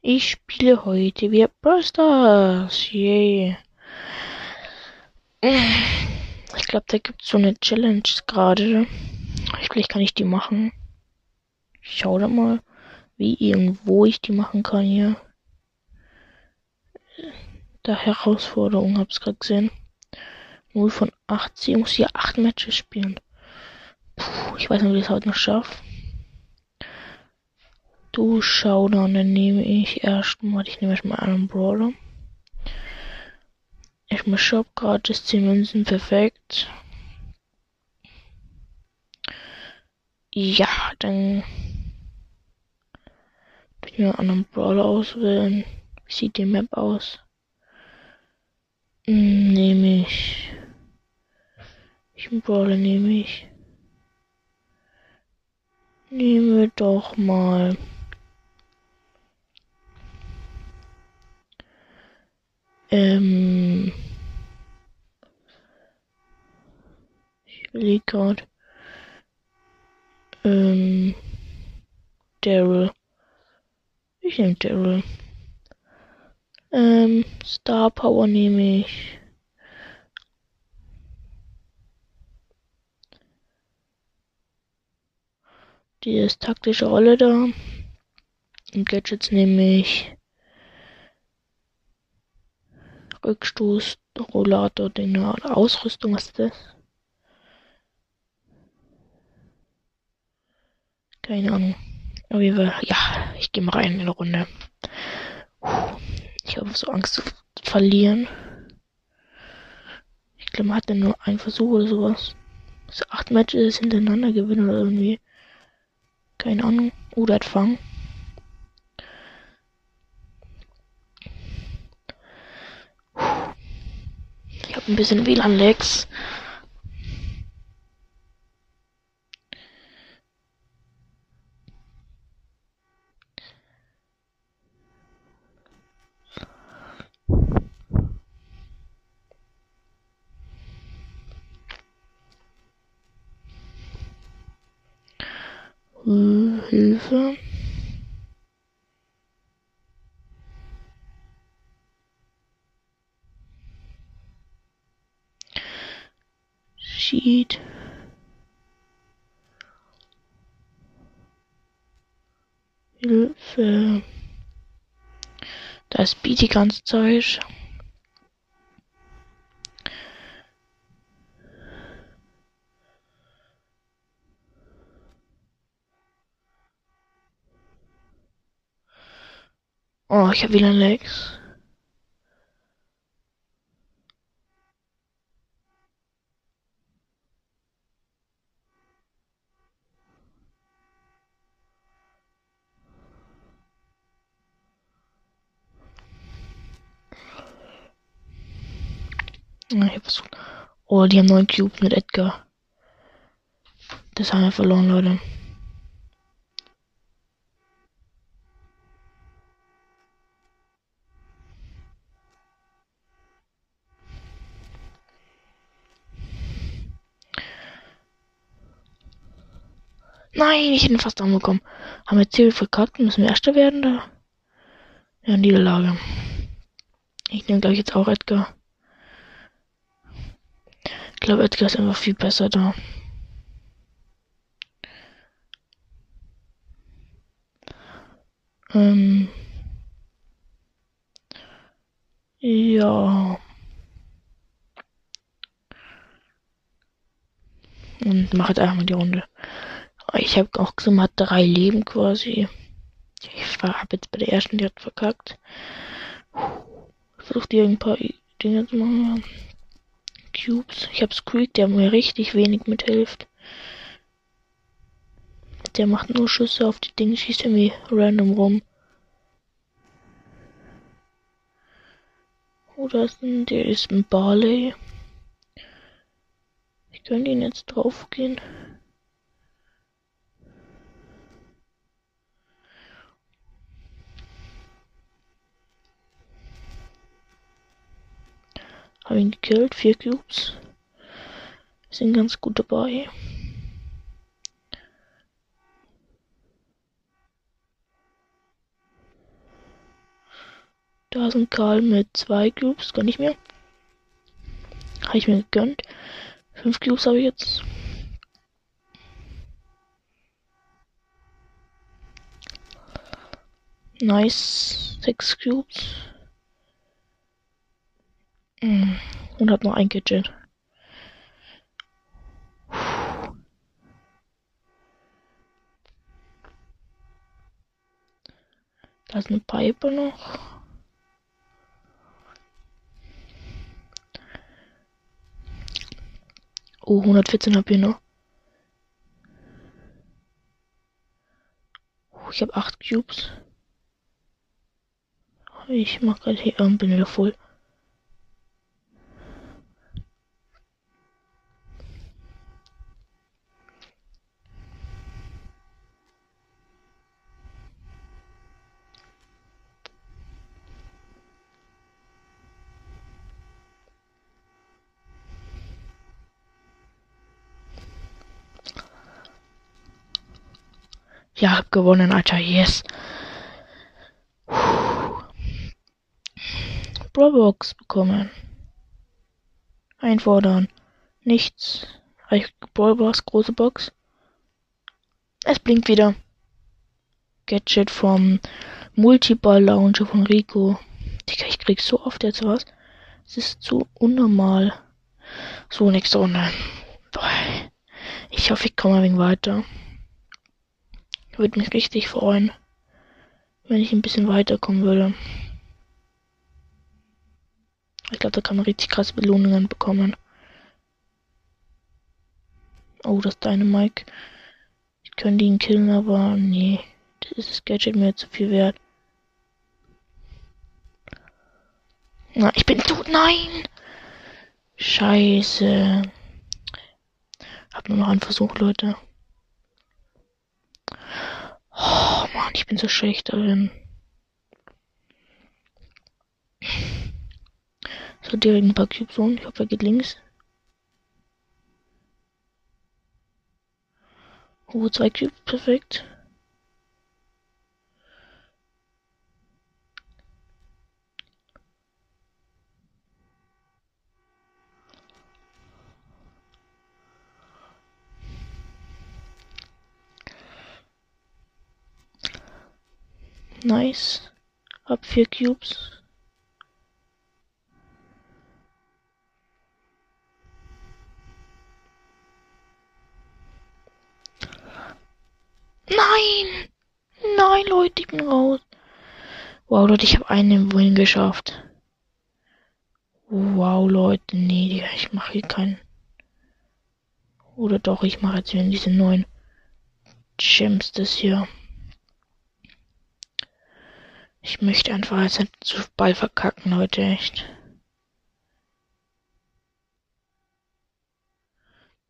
Ich spiele heute wieder Brawl Stars. Yay. Ich glaube, da gibt es so eine Challenge gerade. Vielleicht kann ich die machen. Ich schau da mal, wie irgendwo ich die machen kann hier. Da Herausforderung, hab's gerade gesehen. 0 von 80. Ich muss hier 8 Matches spielen. Puh, ich weiß nicht, wie ich es heute noch schaffe. Du schau dann, nehme ich erstmal, ich nehme erstmal einen Brawler. Ich muss Shop gratis 10 Münzen, perfekt. Ja, dann ich mir einen anderen Brawler auswählen. Wie sieht die Map aus? Hm, nehme ich. Welchen Brawler nehme ich? Nehme doch mal. Ähm. Ich will gerade. Ähm. Daryl. Ich nehme Daryl. Ähm, Star Power nehme ich. Die ist taktische Rolle da. Und Gadgets nehme ich. Rückstoß, Rollator, Ding, Ausrüstung, ist das? Keine Ahnung. Auf jeden Fall, ja, ich gehe mal rein in eine Runde. Ich habe so Angst zu verlieren. Ich glaube, man hat dann nur einen Versuch oder sowas. So acht Matches hintereinander gewinnen oder irgendwie. Keine Ahnung. Oder hat Fang. Ich habe ein bisschen WLAN-Lags. Hilfe. Sheet. Hilfe. Da Beat die ganze Zeit. Oh, ich habe wieder Legs. Oh, die haben neun Cubes mit Edgar. Das haben wir verloren, Leute. Nein, ich hätte fast angekommen. Haben wir Ziel verkackt? Müssen wir Erster werden da? Ja, Niederlage. Ich nehme, glaube ich, jetzt auch Edgar. Glaube, Edgar ist einfach viel besser da. Ähm. Ja. Und mache jetzt einfach mal die Runde. Ich habe auch man hat drei Leben quasi. Ich war hab jetzt bei der ersten, die hat verkackt. Versucht hier ein paar Dinge zu machen. Cubes. Ich habe Squeak, der mir richtig wenig mithilft. Der macht nur Schüsse auf die Dinge, schießt irgendwie random rum. Oder ist ein, der ist ein Barley. Ich könnte ihn jetzt drauf gehen. Habe ihn gekillt, vier Cubes. Sind ganz gut dabei. Da ist ein Karl mit zwei Cubes, gar nicht mehr. Habe ich mir gegönnt. Fünf Cubes habe ich jetzt. Nice. Sechs Cubes. Hm. Und hab noch ein Gadget. Da ist eine Pipe noch. Oh, 114 hab ich noch. Oh, ich habe 8 Cubes. Ich mach gerade hier, ähm, voll. Ja, gewonnen, Alter. Yes. Brawlbox bekommen. Einfordern. Nichts. Brawlbox, große Box. Es blinkt wieder. Gadget vom Multiball Launcher von Rico. Digga, ich krieg so oft jetzt was. Es ist zu unnormal. So, nächste Runde. Ich hoffe, ich komme ein wenig weiter. Würde mich richtig freuen, wenn ich ein bisschen weiterkommen würde. Ich glaube, da kann man richtig krasse Belohnungen bekommen. Oh, das deine Mike. Ich könnte ihn killen, aber nee. Das ist das Gadget mir zu viel wert. Na, ich bin tot. Nein! Scheiße. Hab nur noch einen Versuch, Leute. Oh Mann, ich bin so schlecht darin. So direkt ein paar Cubes holen. Ich hoffe, er geht links. Oh, zwei Cubes, perfekt. Nice. Hab vier Cubes. Nein! Nein, Leute, ich bin raus. Wow, Leute, ich habe einen Win geschafft. Wow, Leute, nee, ich mache hier keinen. Oder doch, ich mache jetzt wieder diese neuen Gems das hier. Ich möchte einfach nicht zu Ball verkacken, Leute, echt.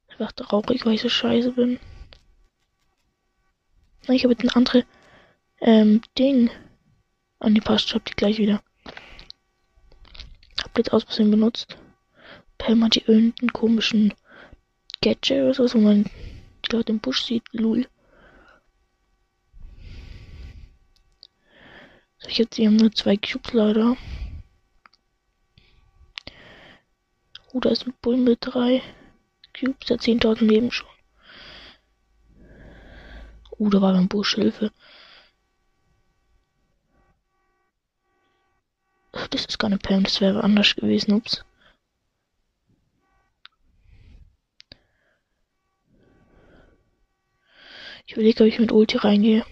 Einfach traurig, weil ich so scheiße bin. Ich habe jetzt ein andere ähm, Ding. An die passt, hab die gleich wieder. Hab jetzt aus Versehen benutzt. Pam hat die irgendeinen komischen Gadget oder so, wo man die Leute im Busch sieht. Lul. Ich jetzt, hier nur zwei Cubes leider. Oh, da ist ein Bull mit drei Cubes, der 10.000 Leben schon. Oh, da war beim Busch Hilfe. Das ist gar nicht Pam, das wäre anders gewesen, ups. Ich überlege, ob ich mit Ulti reingehe.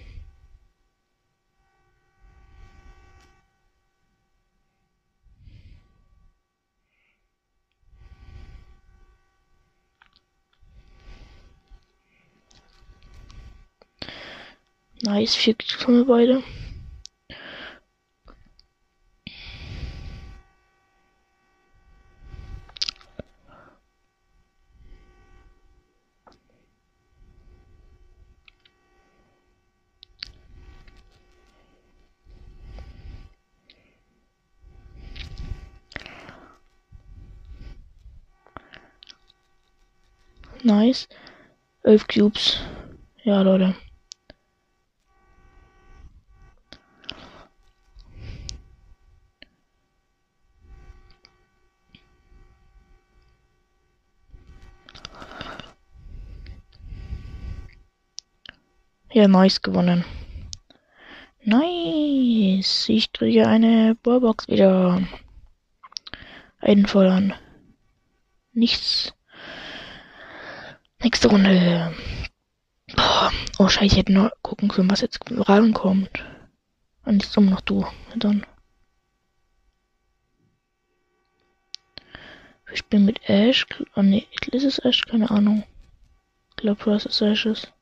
Nice, vier haben wir beide. Nice. Elf Cubes. Ja, Leute. Ja, nice gewonnen. Nice. Ich kriege eine Ballbox wieder. Einfordern. Nichts. Nächste Runde. Oh, scheiße, ich hätte nur gucken können, was jetzt rankommt. Und ah, jetzt immer noch du. Dann. Ich bin mit Ash. Oh ne, ist es Ash? Keine Ahnung. Ich glaube, was ist Ashes.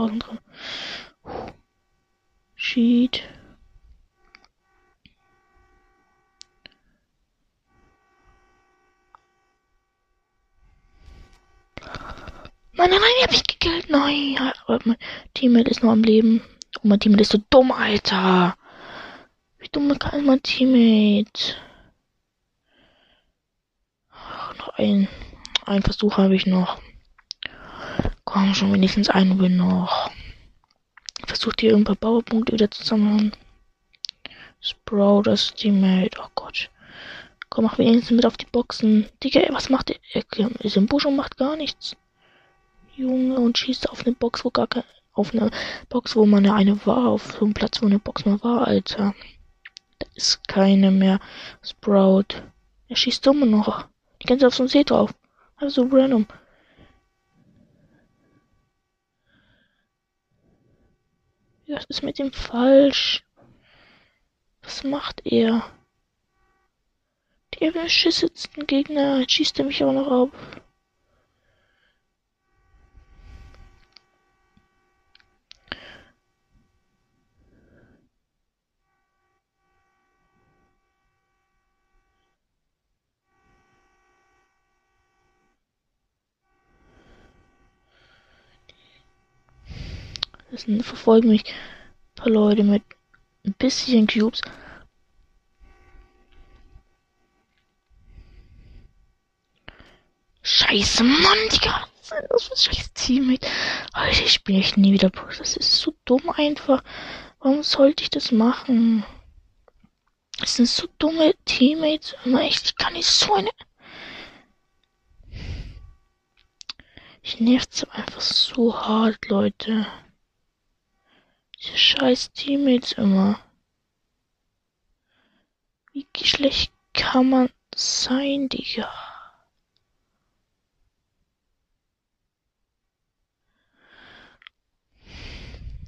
2000 drin. Puh. Sheet. Mann, nein, hab ich gekillt. Nein, aber mein Teammate ist noch am Leben. Und mein Teammate ist so dumm, Alter. Wie dumm kann mein Teammate? Ach, noch ein, einen Versuch habe ich noch. Komm schon, wenigstens einen Win noch. Versucht hier ein paar Powerpunkte wieder zu sammeln. Sprout, das Teammate. Oh Gott. Komm, mach wenigstens mit auf die Boxen. Digga, was macht der? Er ist im Busch und macht gar nichts. Junge, und schießt auf eine Box, wo gar kein. Auf eine Box, wo man ja eine war. Auf so einem Platz, wo eine Box mal war, Alter. Da ist keine mehr. Sprout. Er schießt immer noch. Die ganze auf so ein See drauf. Also random. Was ist mit ihm falsch? Was macht er? Der Schüsse sitzt ein Gegner, schießt er mich auch noch ab. Es verfolgen mich ein paar Leute mit ein bisschen Cubes. Scheiße, Mann, Digga. Das ist ein Teammate. Alter, ich bin echt nie wieder. Das ist so dumm einfach. Warum sollte ich das machen? Das sind so dumme Teammates. Immer ich kann nicht so eine. Ich nervt einfach so hart, Leute. Diese scheiß Teammates immer. Wie schlecht kann man sein, Digga?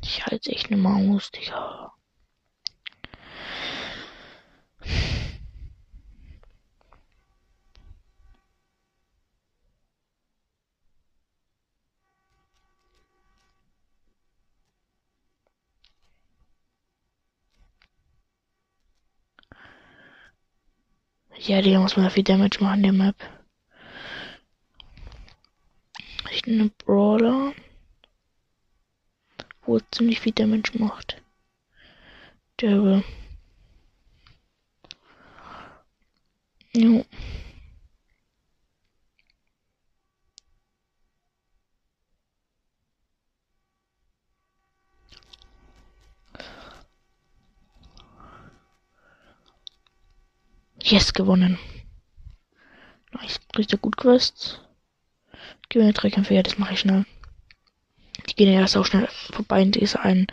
Ich halte echt ne Maus, Digga. Ja, die muss mal viel Damage machen, der Map. Ich nehme Brawler. Wo ziemlich viel Damage macht. Der. Jo. Yes, gewonnen. Nice, richtig gut Quests. Gewinne Dreikämpfe, ja, das mache ich schnell. Die gehen ja erst auch schnell vorbei in dieser einen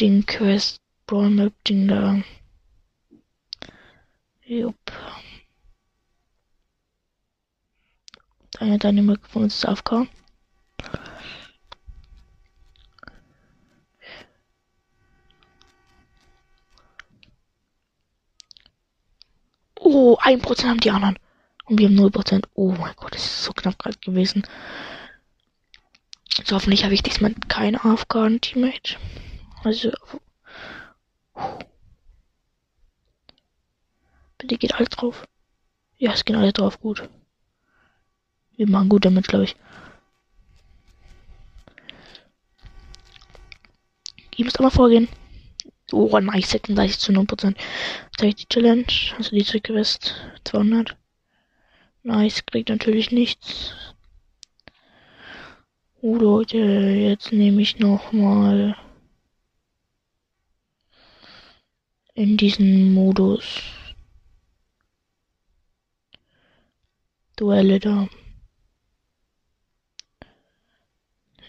Ding Quest, Brawl Map Ding da. Jupp. Einer deiner von uns ist AFK. Oh, 1% haben die anderen. Und wir haben 0%. Oh mein Gott, das ist so knapp gerade gewesen. So, hoffentlich habe ich diesmal kein AFK-Teammate. Also. Bitte geht alles drauf. Ja, es geht alle drauf. Gut. Wir machen gut damit, glaube ich. Ihr müsst aber vorgehen. Oh, nice, 36 zu 9%. Zeige ich die Challenge, also die Quest 200. Nice, kriegt natürlich nichts. Oh Leute, jetzt nehme ich noch mal in diesen Modus. Duelle da.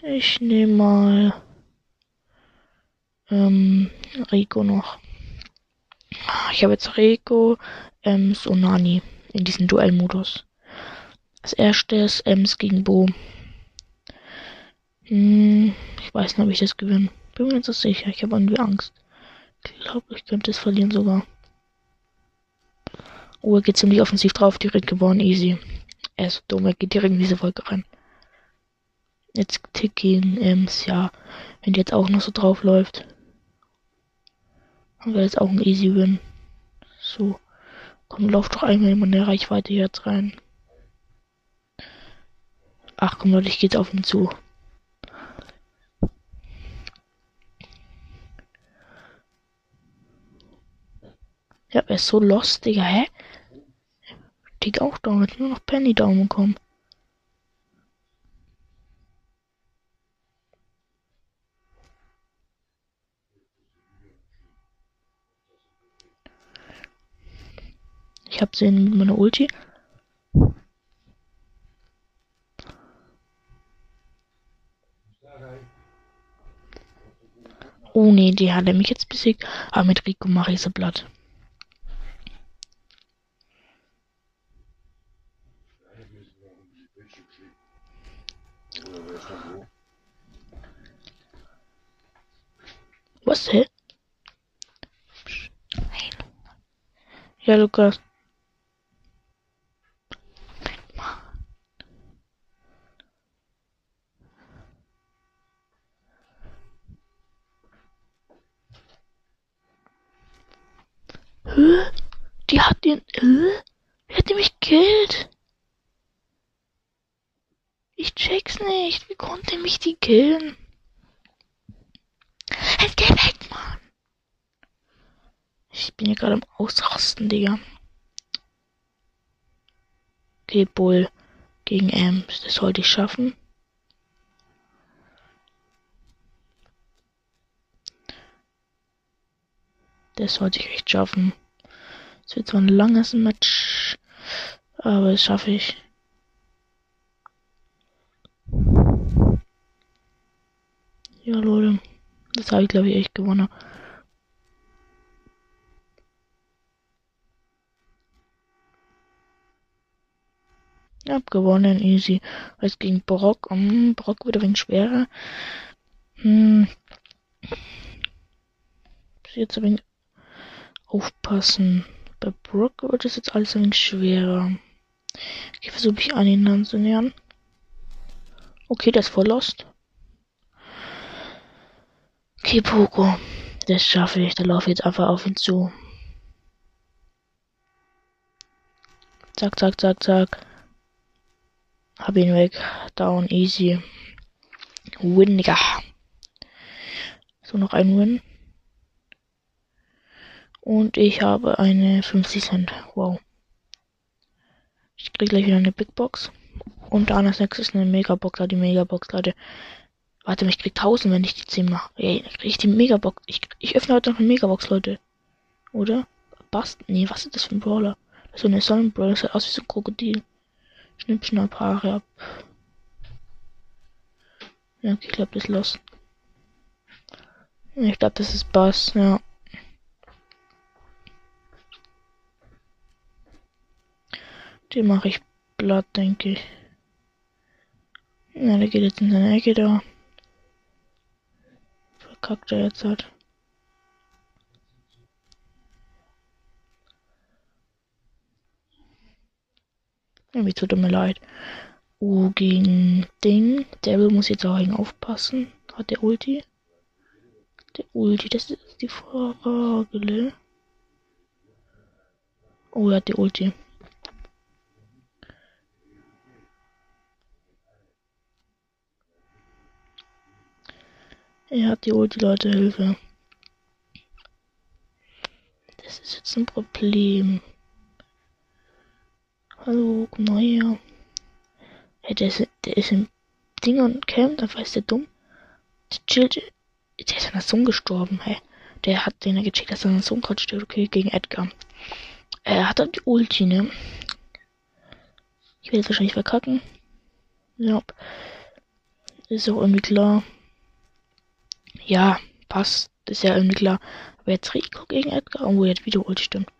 Ich nehme mal ähm, Rico noch. Ich habe jetzt Rico, Ems und in diesem Duellmodus. Als erstes Ems gegen Bo. Hm, ich weiß nicht, ob ich das gewinne. Bin mir nicht so sicher. Ich habe irgendwie Angst. Ich glaube, ich könnte es verlieren sogar. Er geht ziemlich offensiv drauf. Direkt gewonnen. Easy. Er ist dumm. Er geht direkt in diese Wolke rein. Jetzt Tick gegen Ems. Ja, wenn die jetzt auch noch so drauf läuft. Wäre jetzt auch ein Easy Win. So. Komm, lauf doch einmal in der Reichweite jetzt rein. Ach komm Leute, ich gehe auf ihn zu. Ja, er ist so lost, Digga, hä? Digga auch down, hat nur noch Penny down bekommen. Ich hab sie mit meiner Ulti. Oh nee, die hat er mich jetzt besiegt. Aber mit Rico mache ich sie platt. Was, hä? Ja, Lukas. Hä? Die hat den. Hä? Wer hat mich killt? Ich check's nicht. Mich die killen? Jetzt geh weg, Mann. Ich bin hier gerade am Ausrasten, Digga. Okay, Bull gegen Ems. Das sollte ich schaffen. Das sollte ich echt schaffen. Es wird zwar ein langes Match, aber das schaffe ich. Ja, Leute. Das habe ich, glaube ich, echt gewonnen. Ich hab gewonnen, easy. Es ging Brock. Um, Brock wird ein wenig schwerer. Hm. Jetzt ein wenig aufpassen. Bei Brock wird es jetzt alles ein wenig schwerer. Ich versuche mich an ihn anzunähern. Okay, der ist voll lost. Okay, Poco. Das schaffe ich. Da laufe ich jetzt einfach auf ihn zu. Zack, zack, zack, zack. Hab ihn weg. Down, easy. Win, Digga. So, noch ein Win. Und ich habe eine 50 Cent. Wow. Ich krieg gleich wieder eine Big Box. Und da als nächstes eine Megabox. Die Megabox, Leute. Warte, ich krieg 1000, wenn ich die 10 mache. Ey, krieg ich die Megabox. Ich, ich öffne heute noch eine Megabox, Leute. Oder? Bast? Nee, was ist das für ein Brawler? Das ist so eine Sonnenbrawler. Das sieht aus wie so ein Krokodil. Schnipp, schnapp, Haare ab. Ja, okay, ich glaube, das ist los. Ich glaube, das ist Bass, ja. Den mache ich blatt, denke ich. Ja, der geht jetzt in seine Ecke da verkackt er jetzt hat. Irgendwie tut er mir leid. Uh, gegen Ding. Devil muss jetzt auch aufpassen. Hat der Ulti? Der Ulti, das ist die Frage. Oh, er hat die Ulti. Er hat die Ulti, Leute, Hilfe. Das ist jetzt ein Problem. Hallo, komm mal her. Hey, der ist, der ist im Ding und Camp, war ist der dumm. Der chillt. Der ist an der Sonne gestorben, hey. Der hat den gecheckt, dass sein Sohn gerade steht, okay, gegen Edgar. Er hat dann die Ulti, ne? Ich werde jetzt wahrscheinlich verkacken. Ja. Ist auch irgendwie klar. Ja, passt. Ist ja irgendwie klar. Aber jetzt Rico gegen Edgar. Oh, jetzt wieder Ulti stimmt.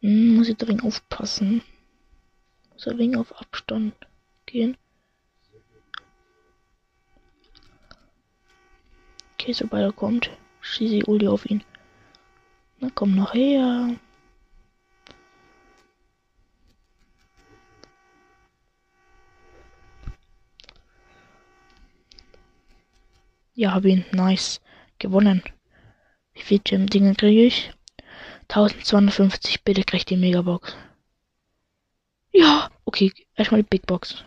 Hm, muss ein wenig aufpassen. Muss ein wenig auf Abstand gehen. Okay, sobald er kommt, schieße ich Uli auf ihn. Na komm noch her. Ja, hab ihn. Nice. Gewonnen. Wie viel Gem-Dinge kriege ich? 1250. Bitte krieg die Megabox. Ja, okay. Erstmal die Big Box.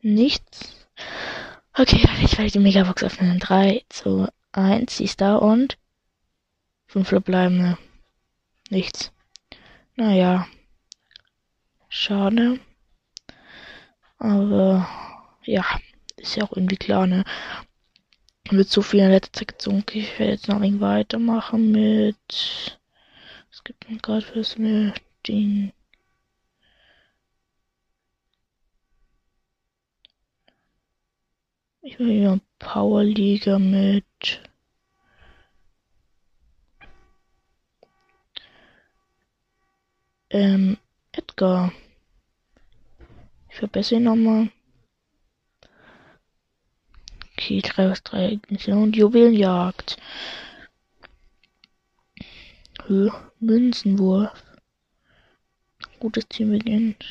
Nichts. Okay, ich werde die Megabox öffnen. 3, 2, 1. Sie ist da und 5 verbleibende. Nichts. Naja. Schade. Aber ja, ist ja auch irgendwie klar, ne? Wird so viel in letzter Zeit gezogen. Okay, ich werde jetzt noch ein weitermachen mit. Es gibt mir gerade fürs mir den Ich will hier Powerliga mit ähm, Edgar. Ich verbessere ihn nochmal. Okay, 3 aus 3 Ignition. Juwelenjagd. Münzenwurf. Gutes Team beginnt.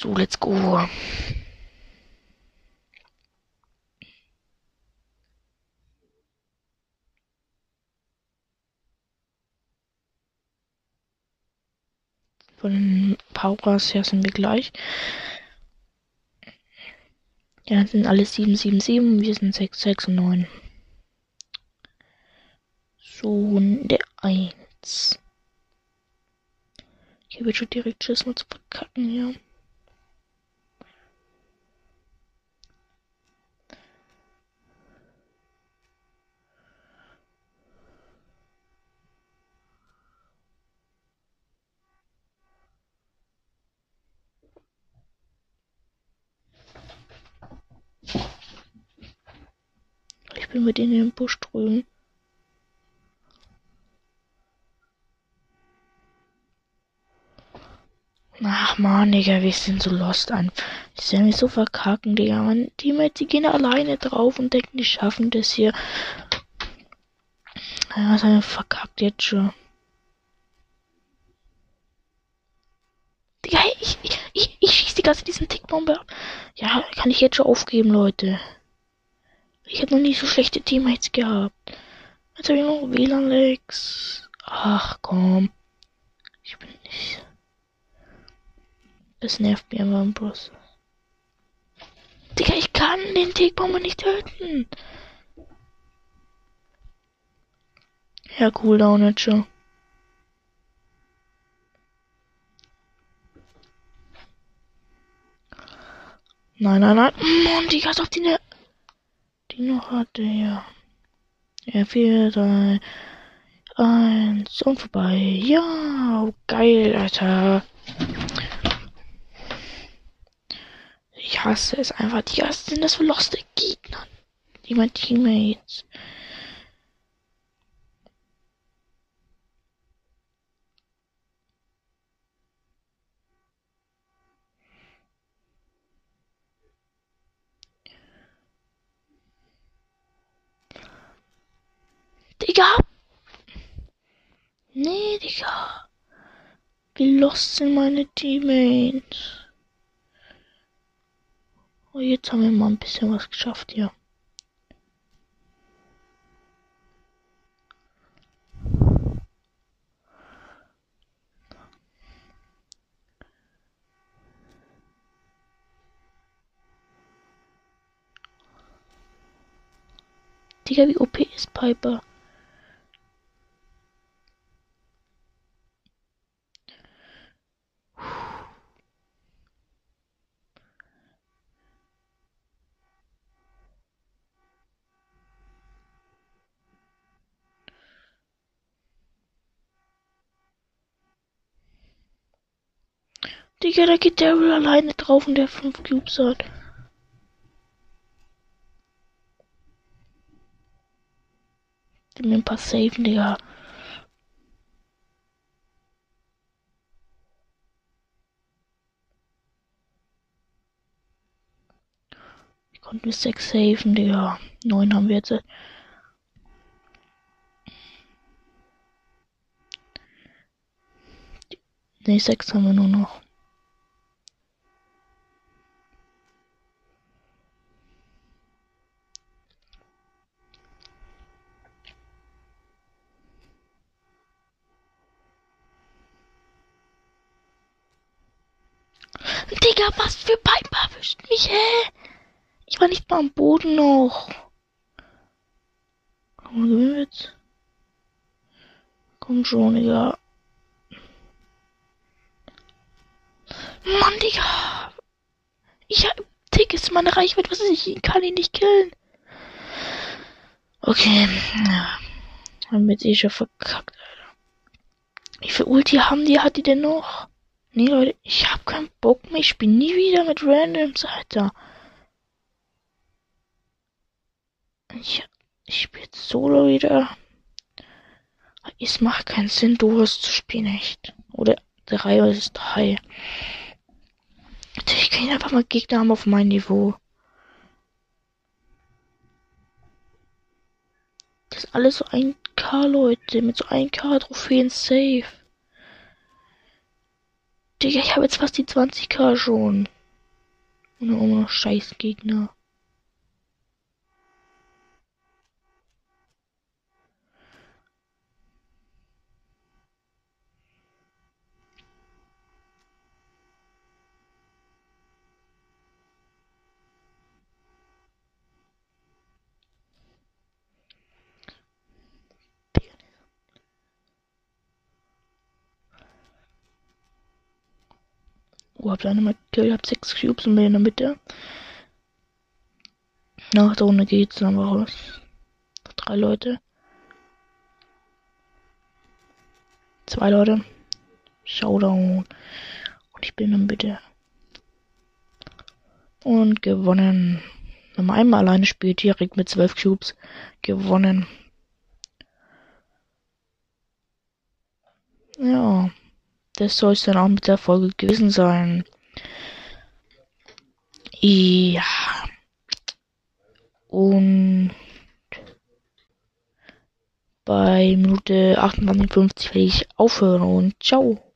So, let's go. Von den Pauras her sind wir gleich. Ja, sind alle 777, wir sind 6, 6 und 9. So, der 1. Hier wird schon direkt Schiss mal zu verkacken, ja. Ich bin mit in den Busch drüben. Ach man, Digga, wir sind so lost an. Die sind mich so verkacken, Digga. Man, die, die gehen alleine drauf und denken, die schaffen das hier. Ja, haben wir verkackt jetzt schon? Digga, ich, ich, ich, ich schieß die ganze diesen Tickbombe ab. Ja, kann ich jetzt schon aufgeben, Leute. Ich habe noch nie so schlechte Teammates gehabt. Jetzt habe ich noch WLAN-Lex. Ach komm. Ich bin nicht. Das nervt mir immer im Bus. Digga, ich kann den Tickbomber nicht töten. Ja, Cooldown jetzt schon. Nein, nein, nein. Mann, Digga, als ob die ne... Die noch hatte, ja. Ja, 4, 3, 1 und vorbei. Ja, geil, Alter. Ich hasse es einfach. Die ersten das für loste Gegner. Die mein Teammates. Digga! Nee, Digga. Wie lost sind meine Teammates? Oh, jetzt haben wir mal ein bisschen was geschafft hier. Digga, wie OP ist Piper? Digga, da geht Daryl alleine drauf und der 5 Cubes hat. Die mir ein paar safen, Digga. Ich konnte mir 6 safen, Digga. 9 haben wir jetzt. Ne, 6 haben wir nur noch. Digga, was für Piper erwischt mich, hä? Ich war nicht mal am Boden noch. Komm, gewinnen wir jetzt? Komm schon, Digga. Mann, Digga. Ich hab Tick ist meine Reichweite, was ist ich kann ihn nicht killen. Okay. Ja. Haben wir jetzt eh schon verkackt, Alter. Wie viel Ulti haben die? Hat die denn noch? Nee, Leute, ich hab keinen Bock mehr. Ich spiele nie wieder mit Randoms, Alter. Ich, ich spiele Solo wieder. Es macht keinen Sinn, Duos zu spielen, echt. Oder drei oder ist drei. Ich kann einfach mal Gegner haben auf mein Niveau. Das ist alles so ein K, Leute. Mit so ein K Trophäen safe. Digga, ich habe jetzt fast die 20k schon. Und immer noch scheiß Gegner. Oh, hab eine gekillt, hab sechs Cubes und bin in der Mitte. Nach der Runde geht's dann aber raus. Drei Leute. Zwei Leute. Showdown. Und ich bin in der Mitte. Und gewonnen. Wenn man einmal alleine spielt, direkt mit zwölf Cubes. Gewonnen. Ja das soll es dann auch mit der Folge gewesen sein. Ja. Und bei Minute 58 werde ich aufhören und ciao.